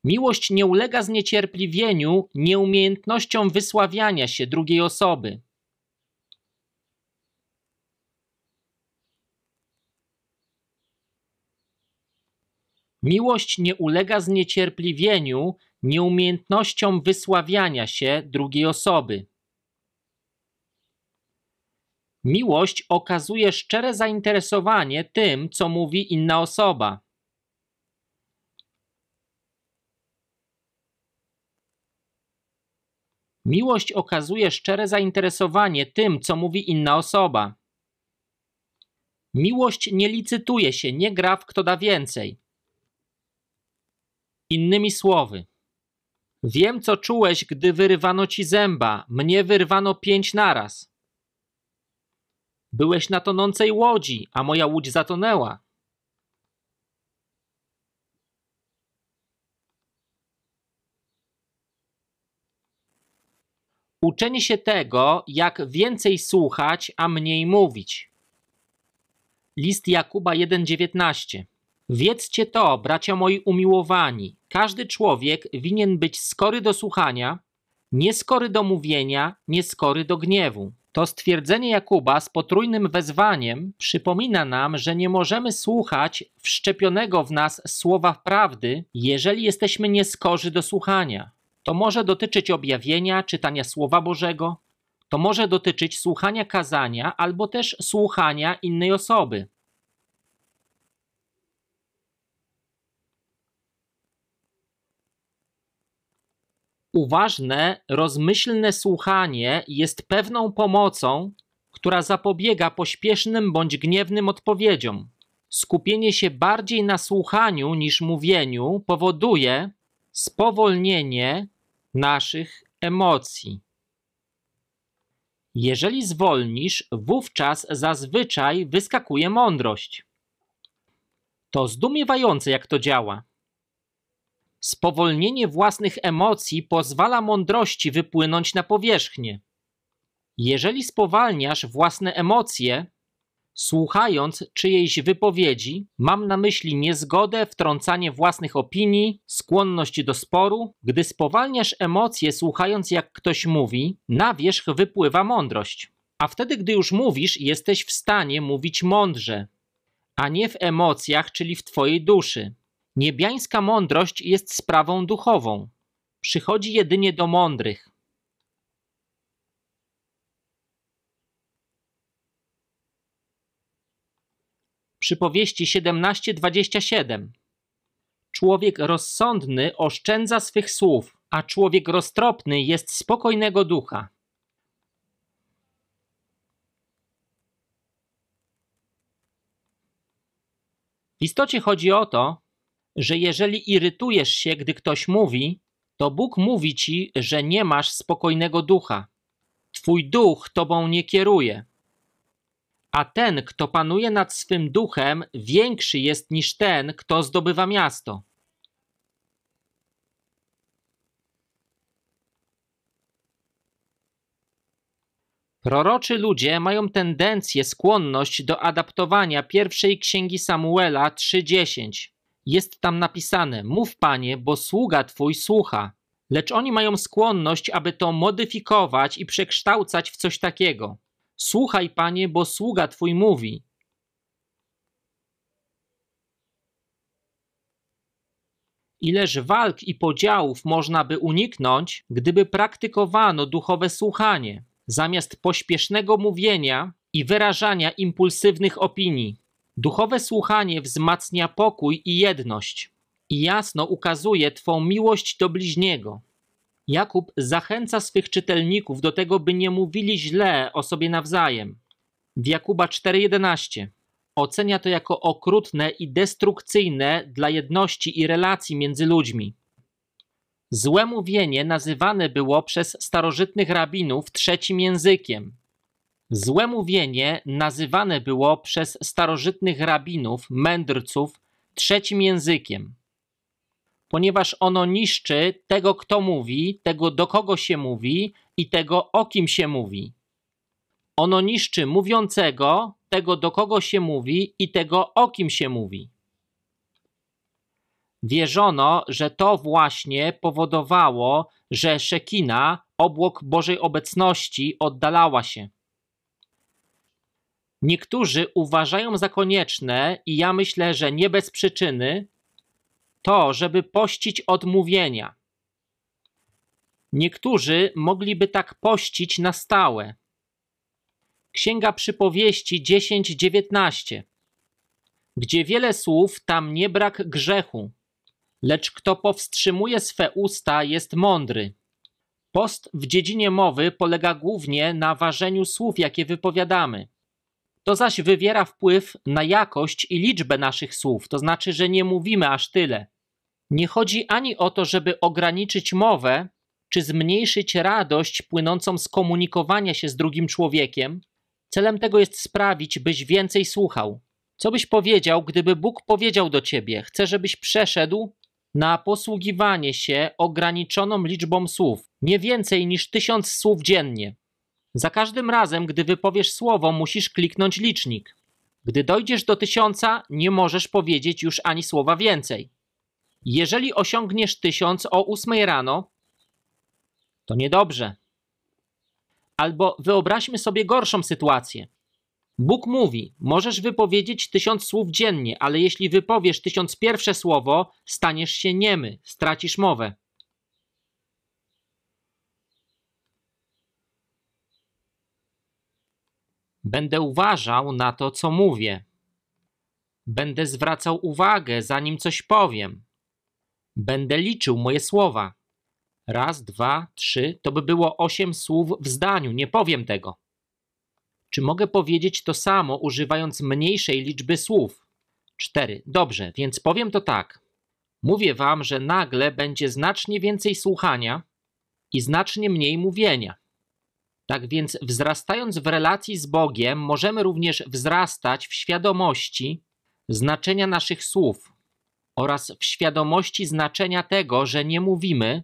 Miłość nie ulega zniecierpliwieniu nieumiejętnością wysławiania się drugiej osoby. Miłość nie ulega zniecierpliwieniu nieumiejętnością wysławiania się drugiej osoby. Miłość okazuje szczere zainteresowanie tym, co mówi inna osoba. Miłość okazuje szczere zainteresowanie tym, co mówi inna osoba. Miłość nie licytuje się, nie gra w kto da więcej. Innymi słowy, wiem, co czułeś, gdy wyrywano ci zęba, mnie wyrwano pięć naraz. Byłeś na tonącej łodzi, a moja łódź zatonęła. Uczenie się tego, jak więcej słuchać, a mniej mówić. List Jakuba 1:19. Wiedzcie to, bracia moi umiłowani, każdy człowiek winien być skory do słuchania, nieskory do mówienia, nieskory do gniewu. To stwierdzenie Jakuba z potrójnym wezwaniem przypomina nam, że nie możemy słuchać wszczepionego w nas słowa prawdy, jeżeli jesteśmy nieskorzy do słuchania. To może dotyczyć objawienia, czytania Słowa Bożego, to może dotyczyć słuchania kazania albo też słuchania innej osoby. Uważne, rozmyślne słuchanie jest pewną pomocą, która zapobiega pośpiesznym bądź gniewnym odpowiedziom. Skupienie się bardziej na słuchaniu niż mówieniu powoduje spowolnienie naszych emocji. Jeżeli zwolnisz, wówczas zazwyczaj wyskakuje mądrość. To zdumiewające, jak to działa. Spowolnienie własnych emocji pozwala mądrości wypłynąć na powierzchnię. Jeżeli spowalniasz własne emocje, Słuchając czyjejś wypowiedzi, mam na myśli niezgodę, wtrącanie własnych opinii, skłonność do sporu. Gdy spowalniasz emocje, słuchając jak ktoś mówi, na wierzch wypływa mądrość. A wtedy, gdy już mówisz, jesteś w stanie mówić mądrze, a nie w emocjach, czyli w twojej duszy. Niebiańska mądrość jest sprawą duchową. Przychodzi jedynie do mądrych. Przypowieści 17:27. Człowiek rozsądny oszczędza swych słów, a człowiek roztropny jest spokojnego ducha. W istocie chodzi o to, że jeżeli irytujesz się, gdy ktoś mówi, to Bóg mówi ci, że nie masz spokojnego ducha. Twój duch tobą nie kieruje. A ten, kto panuje nad swym duchem, większy jest niż ten, kto zdobywa miasto. Proroczy ludzie mają tendencję, skłonność do adaptowania pierwszej księgi Samuela 3:10. Jest tam napisane: Mów panie, bo sługa twój słucha. Lecz oni mają skłonność, aby to modyfikować i przekształcać w coś takiego. Słuchaj, panie, bo sługa twój mówi. Ileż walk i podziałów można by uniknąć, gdyby praktykowano duchowe słuchanie, zamiast pośpiesznego mówienia i wyrażania impulsywnych opinii. Duchowe słuchanie wzmacnia pokój i jedność i jasno ukazuje Twą miłość do bliźniego. Jakub zachęca swych czytelników do tego, by nie mówili źle o sobie nawzajem. W Jakuba 4:11 ocenia to jako okrutne i destrukcyjne dla jedności i relacji między ludźmi. Złe mówienie nazywane było przez starożytnych rabinów trzecim językiem. Złe mówienie nazywane było przez starożytnych rabinów, mędrców trzecim językiem ponieważ ono niszczy tego, kto mówi, tego, do kogo się mówi i tego, o kim się mówi. Ono niszczy mówiącego, tego, do kogo się mówi i tego, o kim się mówi. Wierzono, że to właśnie powodowało, że Szekina, obłok Bożej obecności, oddalała się. Niektórzy uważają za konieczne, i ja myślę, że nie bez przyczyny, to, żeby pościć od mówienia. Niektórzy mogliby tak pościć na stałe. Księga Przypowieści 10:19. Gdzie wiele słów, tam nie brak grzechu, lecz kto powstrzymuje swe usta, jest mądry. Post w dziedzinie mowy polega głównie na ważeniu słów, jakie wypowiadamy. To zaś wywiera wpływ na jakość i liczbę naszych słów, to znaczy, że nie mówimy aż tyle. Nie chodzi ani o to, żeby ograniczyć mowę, czy zmniejszyć radość płynącą z komunikowania się z drugim człowiekiem. Celem tego jest sprawić, byś więcej słuchał. Co byś powiedział, gdyby Bóg powiedział do ciebie: Chcę, żebyś przeszedł na posługiwanie się ograniczoną liczbą słów, nie więcej niż tysiąc słów dziennie. Za każdym razem, gdy wypowiesz słowo, musisz kliknąć licznik. Gdy dojdziesz do tysiąca, nie możesz powiedzieć już ani słowa więcej. Jeżeli osiągniesz tysiąc o ósmej rano, to niedobrze. Albo wyobraźmy sobie gorszą sytuację. Bóg mówi: Możesz wypowiedzieć tysiąc słów dziennie, ale jeśli wypowiesz tysiąc pierwsze słowo, staniesz się niemy, stracisz mowę. Będę uważał na to, co mówię. Będę zwracał uwagę, zanim coś powiem. Będę liczył moje słowa. Raz, dwa, trzy, to by było osiem słów w zdaniu, nie powiem tego. Czy mogę powiedzieć to samo, używając mniejszej liczby słów? Cztery. Dobrze, więc powiem to tak. Mówię wam, że nagle będzie znacznie więcej słuchania i znacznie mniej mówienia. Tak więc, wzrastając w relacji z Bogiem, możemy również wzrastać w świadomości znaczenia naszych słów, oraz w świadomości znaczenia tego, że nie mówimy,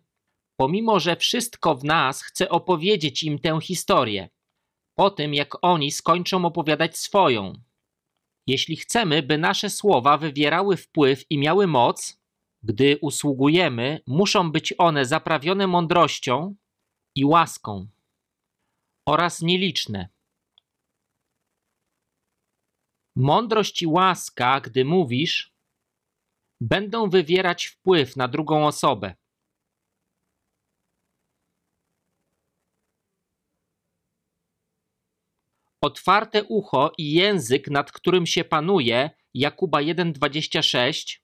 pomimo że wszystko w nas chce opowiedzieć im tę historię, po tym jak oni skończą opowiadać swoją. Jeśli chcemy, by nasze słowa wywierały wpływ i miały moc, gdy usługujemy, muszą być one zaprawione mądrością i łaską oraz nieliczne. Mądrość i łaska, gdy mówisz, będą wywierać wpływ na drugą osobę. Otwarte ucho i język, nad którym się panuje, Jakuba 1:26,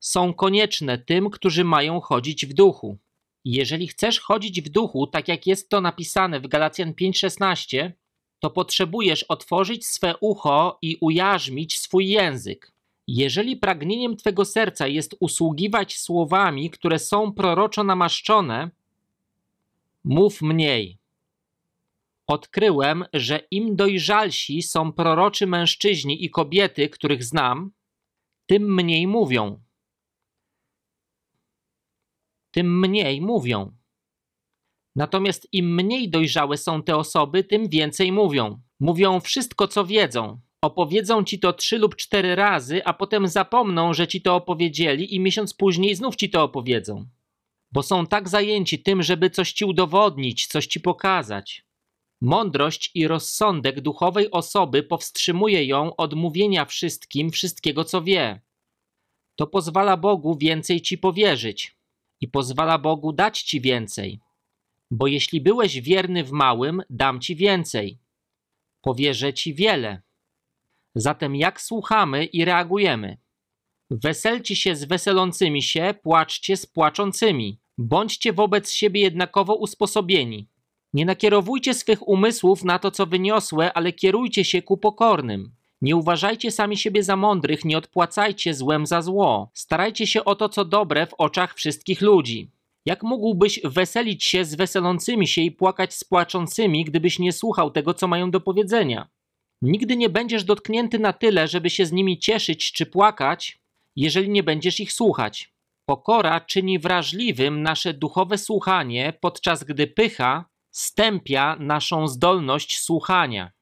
są konieczne tym, którzy mają chodzić w duchu. Jeżeli chcesz chodzić w duchu, tak jak jest to napisane w Galacjan 5:16, to potrzebujesz otworzyć swe ucho i ujarzmić swój język. Jeżeli pragnieniem twego serca jest usługiwać słowami, które są proroczo namaszczone, mów mniej. Odkryłem, że im dojrzalsi są proroczy mężczyźni i kobiety, których znam, tym mniej mówią. Tym mniej mówią. Natomiast im mniej dojrzałe są te osoby, tym więcej mówią. Mówią wszystko, co wiedzą. Opowiedzą ci to trzy lub cztery razy, a potem zapomną, że ci to opowiedzieli, i miesiąc później znów ci to opowiedzą. Bo są tak zajęci tym, żeby coś ci udowodnić, coś ci pokazać. Mądrość i rozsądek duchowej osoby powstrzymuje ją od mówienia wszystkim wszystkiego, co wie. To pozwala Bogu więcej ci powierzyć i pozwala Bogu dać ci więcej. Bo jeśli byłeś wierny w małym, dam ci więcej. Powierzę ci wiele. Zatem jak słuchamy i reagujemy? Weselcie się z weselącymi się, płaczcie z płaczącymi. Bądźcie wobec siebie jednakowo usposobieni. Nie nakierowujcie swych umysłów na to, co wyniosłe, ale kierujcie się ku pokornym. Nie uważajcie sami siebie za mądrych, nie odpłacajcie złem za zło. Starajcie się o to, co dobre w oczach wszystkich ludzi. Jak mógłbyś weselić się z weselącymi się i płakać z płaczącymi, gdybyś nie słuchał tego, co mają do powiedzenia? Nigdy nie będziesz dotknięty na tyle, żeby się z nimi cieszyć czy płakać, jeżeli nie będziesz ich słuchać. Pokora czyni wrażliwym nasze duchowe słuchanie, podczas gdy pycha stępia naszą zdolność słuchania.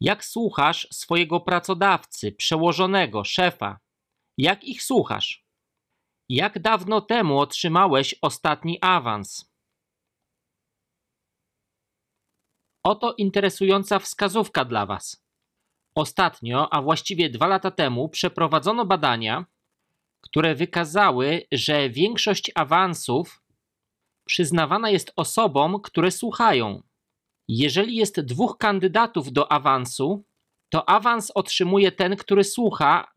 Jak słuchasz swojego pracodawcy, przełożonego, szefa? Jak ich słuchasz? Jak dawno temu otrzymałeś ostatni awans? Oto interesująca wskazówka dla Was. Ostatnio, a właściwie dwa lata temu, przeprowadzono badania, które wykazały, że większość awansów przyznawana jest osobom, które słuchają. Jeżeli jest dwóch kandydatów do awansu, to awans otrzymuje ten, który słucha,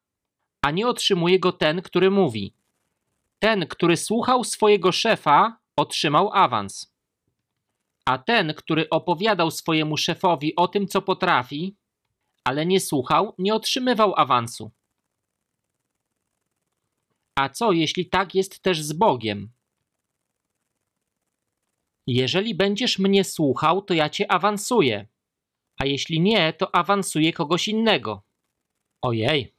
a nie otrzymuje go ten, który mówi. Ten, który słuchał swojego szefa, otrzymał awans. A ten, który opowiadał swojemu szefowi o tym, co potrafi, ale nie słuchał, nie otrzymywał awansu. A co jeśli tak jest też z Bogiem? Jeżeli będziesz mnie słuchał, to ja cię awansuję, a jeśli nie, to awansuję kogoś innego. Ojej.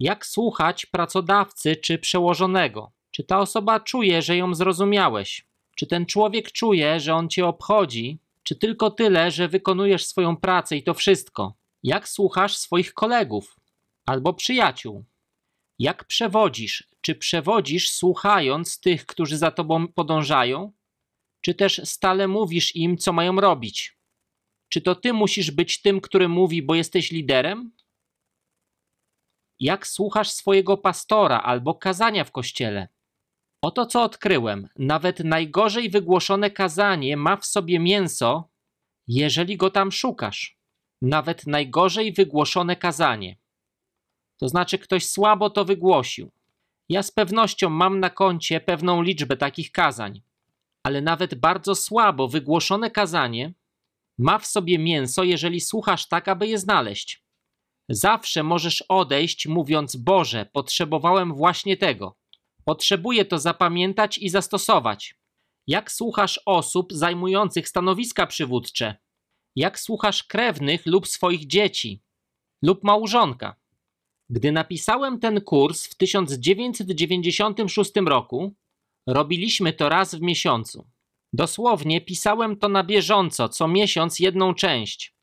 Jak słuchać pracodawcy czy przełożonego? Czy ta osoba czuje, że ją zrozumiałeś? Czy ten człowiek czuje, że on cię obchodzi? Czy tylko tyle, że wykonujesz swoją pracę i to wszystko? Jak słuchasz swoich kolegów albo przyjaciół? Jak przewodzisz? Czy przewodzisz słuchając tych, którzy za tobą podążają? Czy też stale mówisz im, co mają robić? Czy to ty musisz być tym, który mówi, bo jesteś liderem? Jak słuchasz swojego pastora albo kazania w kościele? Oto co odkryłem. Nawet najgorzej wygłoszone kazanie ma w sobie mięso, jeżeli go tam szukasz. Nawet najgorzej wygłoszone kazanie. To znaczy, ktoś słabo to wygłosił. Ja z pewnością mam na koncie pewną liczbę takich kazań, ale nawet bardzo słabo wygłoszone kazanie ma w sobie mięso, jeżeli słuchasz tak, aby je znaleźć. Zawsze możesz odejść, mówiąc: Boże, potrzebowałem właśnie tego. Potrzebuję to zapamiętać i zastosować. Jak słuchasz osób zajmujących stanowiska przywódcze? Jak słuchasz krewnych lub swoich dzieci? Lub małżonka? Gdy napisałem ten kurs w 1996 roku, robiliśmy to raz w miesiącu. Dosłownie pisałem to na bieżąco, co miesiąc jedną część.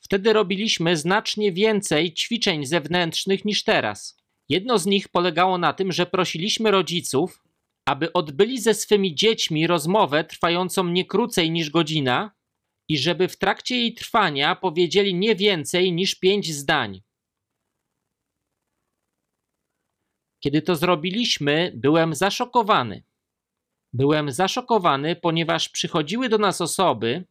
Wtedy robiliśmy znacznie więcej ćwiczeń zewnętrznych niż teraz. Jedno z nich polegało na tym, że prosiliśmy rodziców, aby odbyli ze swymi dziećmi rozmowę trwającą nie krócej niż godzina i żeby w trakcie jej trwania powiedzieli nie więcej niż pięć zdań. Kiedy to zrobiliśmy, byłem zaszokowany. Byłem zaszokowany, ponieważ przychodziły do nas osoby,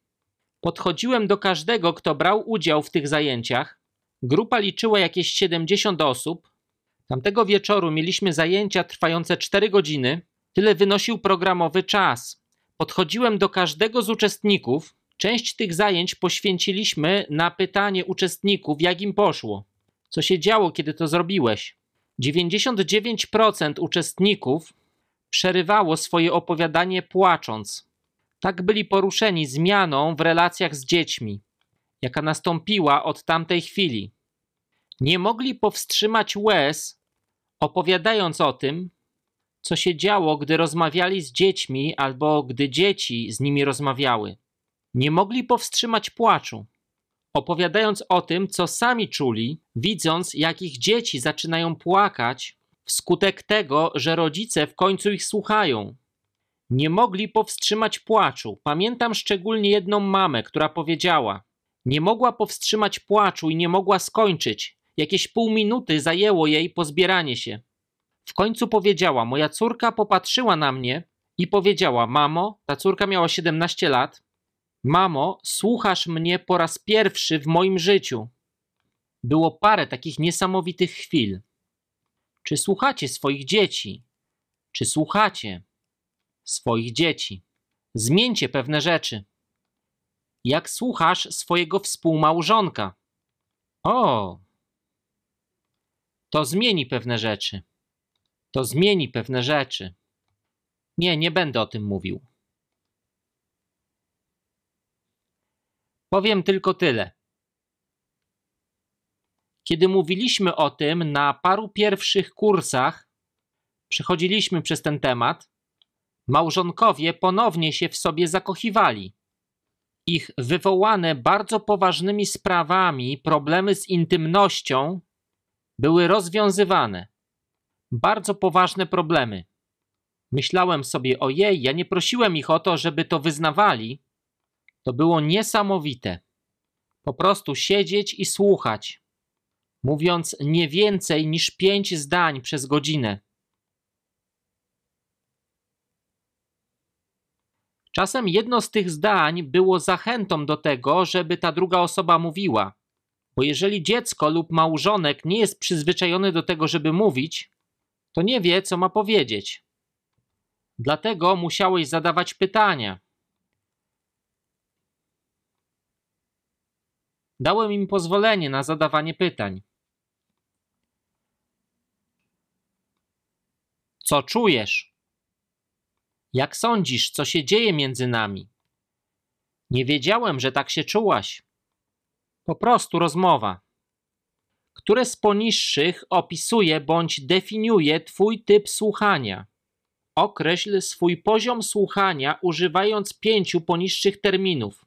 podchodziłem do każdego, kto brał udział w tych zajęciach. Grupa liczyła jakieś 70 osób. Tamtego wieczoru mieliśmy zajęcia trwające 4 godziny. Tyle wynosił programowy czas. Podchodziłem do każdego z uczestników. Część tych zajęć poświęciliśmy na pytanie uczestników, jak im poszło. Co się działo, kiedy to zrobiłeś? 99% uczestników przerywało swoje opowiadanie płacząc. Tak byli poruszeni zmianą w relacjach z dziećmi, jaka nastąpiła od tamtej chwili. Nie mogli powstrzymać łez, opowiadając o tym, co się działo, gdy rozmawiali z dziećmi albo gdy dzieci z nimi rozmawiały. Nie mogli powstrzymać płaczu, opowiadając o tym, co sami czuli, widząc, jak ich dzieci zaczynają płakać wskutek tego, że rodzice w końcu ich słuchają. Nie mogli powstrzymać płaczu. Pamiętam szczególnie jedną mamę, która powiedziała: Nie mogła powstrzymać płaczu i nie mogła skończyć. Jakieś pół minuty zajęło jej pozbieranie się. W końcu powiedziała: Moja córka popatrzyła na mnie i powiedziała: Mamo, ta córka miała 17 lat. Mamo, słuchasz mnie po raz pierwszy w moim życiu. Było parę takich niesamowitych chwil. Czy słuchacie swoich dzieci? Czy słuchacie swoich dzieci? Zmieńcie pewne rzeczy. Jak słuchasz swojego współmałżonka? O, to zmieni pewne rzeczy. To zmieni pewne rzeczy. Nie, nie będę o tym mówił. Powiem tylko tyle. Kiedy mówiliśmy o tym na paru pierwszych kursach, przechodziliśmy przez ten temat, małżonkowie ponownie się w sobie zakochiwali. Ich wywołane bardzo poważnymi sprawami problemy z intymnością były rozwiązywane. Bardzo poważne problemy. Myślałem sobie, ojej, ja nie prosiłem ich o to, żeby to wyznawali. To było niesamowite. Po prostu siedzieć i słuchać mówiąc nie więcej niż pięć zdań przez godzinę. Czasem jedno z tych zdań było zachętą do tego, żeby ta druga osoba mówiła. Bo jeżeli dziecko lub małżonek nie jest przyzwyczajony do tego, żeby mówić, to nie wie, co ma powiedzieć. Dlatego musiałeś zadawać pytania. Dałem im pozwolenie na zadawanie pytań. Co czujesz? Jak sądzisz, co się dzieje między nami? Nie wiedziałem, że tak się czułaś. Po prostu rozmowa. Które z poniższych opisuje bądź definiuje Twój typ słuchania? Określ swój poziom słuchania używając pięciu poniższych terminów.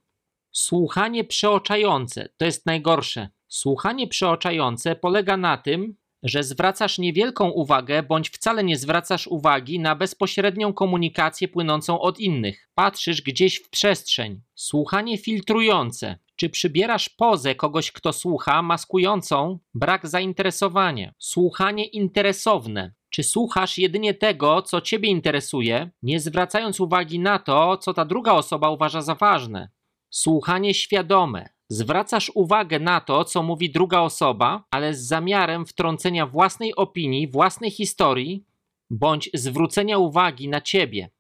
Słuchanie przeoczające to jest najgorsze. Słuchanie przeoczające polega na tym, że zwracasz niewielką uwagę bądź wcale nie zwracasz uwagi na bezpośrednią komunikację płynącą od innych. Patrzysz gdzieś w przestrzeń. Słuchanie filtrujące. Czy przybierasz pozę kogoś, kto słucha, maskującą brak zainteresowania? Słuchanie interesowne. Czy słuchasz jedynie tego, co ciebie interesuje, nie zwracając uwagi na to, co ta druga osoba uważa za ważne? Słuchanie świadome Zwracasz uwagę na to, co mówi druga osoba, ale z zamiarem wtrącenia własnej opinii, własnej historii bądź zwrócenia uwagi na ciebie.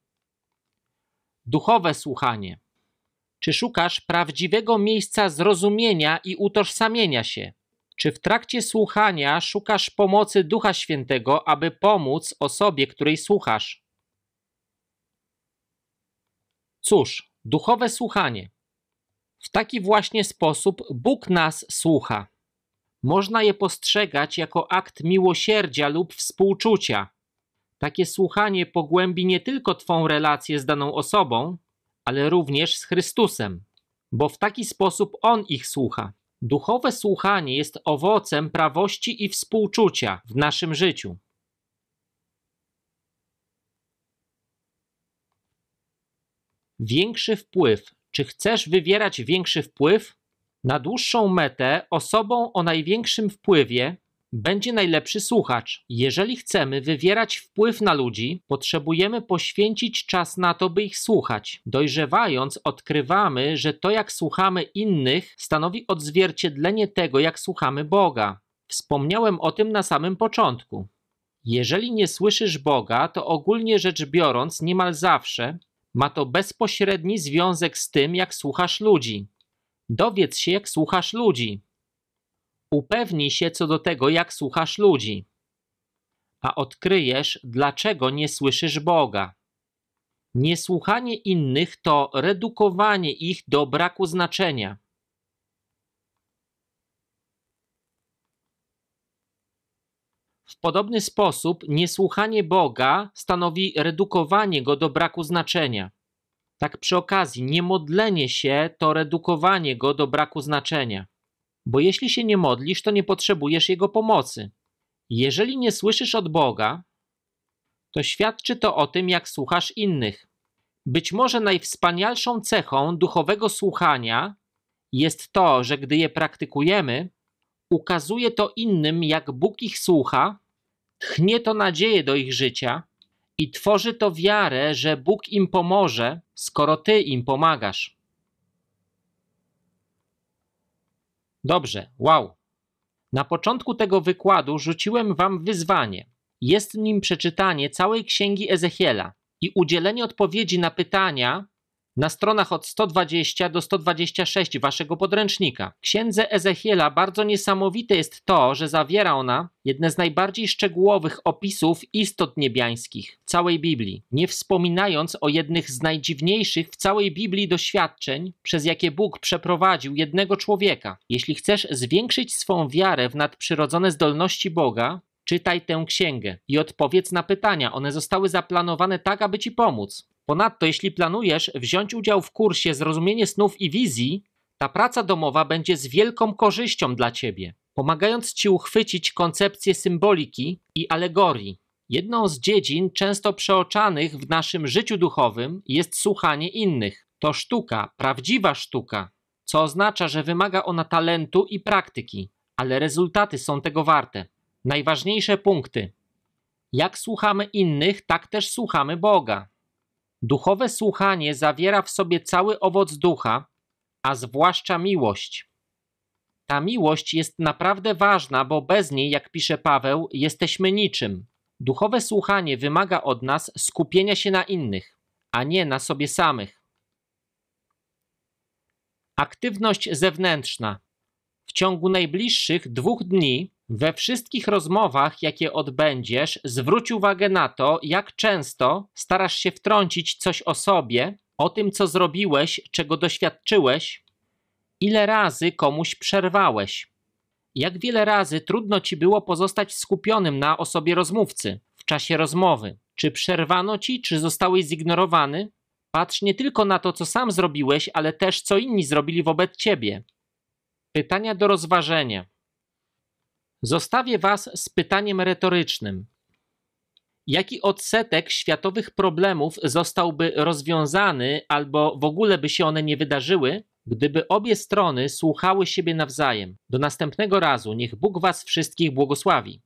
Duchowe słuchanie. Czy szukasz prawdziwego miejsca zrozumienia i utożsamienia się? Czy w trakcie słuchania szukasz pomocy Ducha Świętego, aby pomóc osobie, której słuchasz? Cóż, duchowe słuchanie. W taki właśnie sposób Bóg nas słucha. Można je postrzegać jako akt miłosierdzia lub współczucia. Takie słuchanie pogłębi nie tylko Twą relację z daną osobą, ale również z Chrystusem, bo w taki sposób On ich słucha. Duchowe słuchanie jest owocem prawości i współczucia w naszym życiu. Większy wpływ. Czy chcesz wywierać większy wpływ? Na dłuższą metę osobą o największym wpływie będzie najlepszy słuchacz. Jeżeli chcemy wywierać wpływ na ludzi, potrzebujemy poświęcić czas na to, by ich słuchać. Dojrzewając, odkrywamy, że to, jak słuchamy innych, stanowi odzwierciedlenie tego, jak słuchamy Boga. Wspomniałem o tym na samym początku. Jeżeli nie słyszysz Boga, to ogólnie rzecz biorąc, niemal zawsze ma to bezpośredni związek z tym, jak słuchasz ludzi. Dowiedz się, jak słuchasz ludzi. Upewnij się co do tego, jak słuchasz ludzi, a odkryjesz, dlaczego nie słyszysz Boga. Niesłuchanie innych to redukowanie ich do braku znaczenia. W podobny sposób niesłuchanie Boga stanowi redukowanie go do braku znaczenia. Tak przy okazji, niemodlenie się to redukowanie go do braku znaczenia. Bo jeśli się nie modlisz, to nie potrzebujesz Jego pomocy. Jeżeli nie słyszysz od Boga, to świadczy to o tym, jak słuchasz innych. Być może najwspanialszą cechą duchowego słuchania jest to, że gdy je praktykujemy, ukazuje to innym, jak Bóg ich słucha, tchnie to nadzieję do ich życia i tworzy to wiarę, że Bóg im pomoże, skoro Ty im pomagasz. Dobrze, wow. Na początku tego wykładu rzuciłem Wam wyzwanie. Jest nim przeczytanie całej księgi Ezechiela i udzielenie odpowiedzi na pytania, na stronach od 120 do 126 waszego podręcznika. Księdze Ezechiela bardzo niesamowite jest to, że zawiera ona jedne z najbardziej szczegółowych opisów istot niebiańskich całej Biblii, nie wspominając o jednych z najdziwniejszych w całej Biblii doświadczeń, przez jakie Bóg przeprowadził jednego człowieka. Jeśli chcesz zwiększyć swą wiarę w nadprzyrodzone zdolności Boga, czytaj tę księgę i odpowiedz na pytania. One zostały zaplanowane tak, aby ci pomóc. Ponadto, jeśli planujesz wziąć udział w kursie Zrozumienie snów i wizji, ta praca domowa będzie z wielką korzyścią dla ciebie, pomagając ci uchwycić koncepcję symboliki i alegorii. Jedną z dziedzin często przeoczanych w naszym życiu duchowym jest słuchanie innych. To sztuka, prawdziwa sztuka, co oznacza, że wymaga ona talentu i praktyki, ale rezultaty są tego warte. Najważniejsze punkty. Jak słuchamy innych, tak też słuchamy Boga. Duchowe słuchanie zawiera w sobie cały owoc ducha, a zwłaszcza miłość. Ta miłość jest naprawdę ważna, bo bez niej, jak pisze Paweł, jesteśmy niczym. Duchowe słuchanie wymaga od nas skupienia się na innych, a nie na sobie samych. Aktywność zewnętrzna. W ciągu najbliższych dwóch dni we wszystkich rozmowach, jakie odbędziesz, zwróć uwagę na to, jak często starasz się wtrącić coś o sobie, o tym, co zrobiłeś, czego doświadczyłeś, ile razy komuś przerwałeś. Jak wiele razy trudno ci było pozostać skupionym na osobie rozmówcy w czasie rozmowy? Czy przerwano ci, czy zostałeś zignorowany? Patrz nie tylko na to, co sam zrobiłeś, ale też co inni zrobili wobec ciebie. Pytania do rozważenia. Zostawię Was z pytaniem retorycznym. Jaki odsetek światowych problemów zostałby rozwiązany, albo w ogóle by się one nie wydarzyły, gdyby obie strony słuchały siebie nawzajem? Do następnego razu niech Bóg Was wszystkich błogosławi.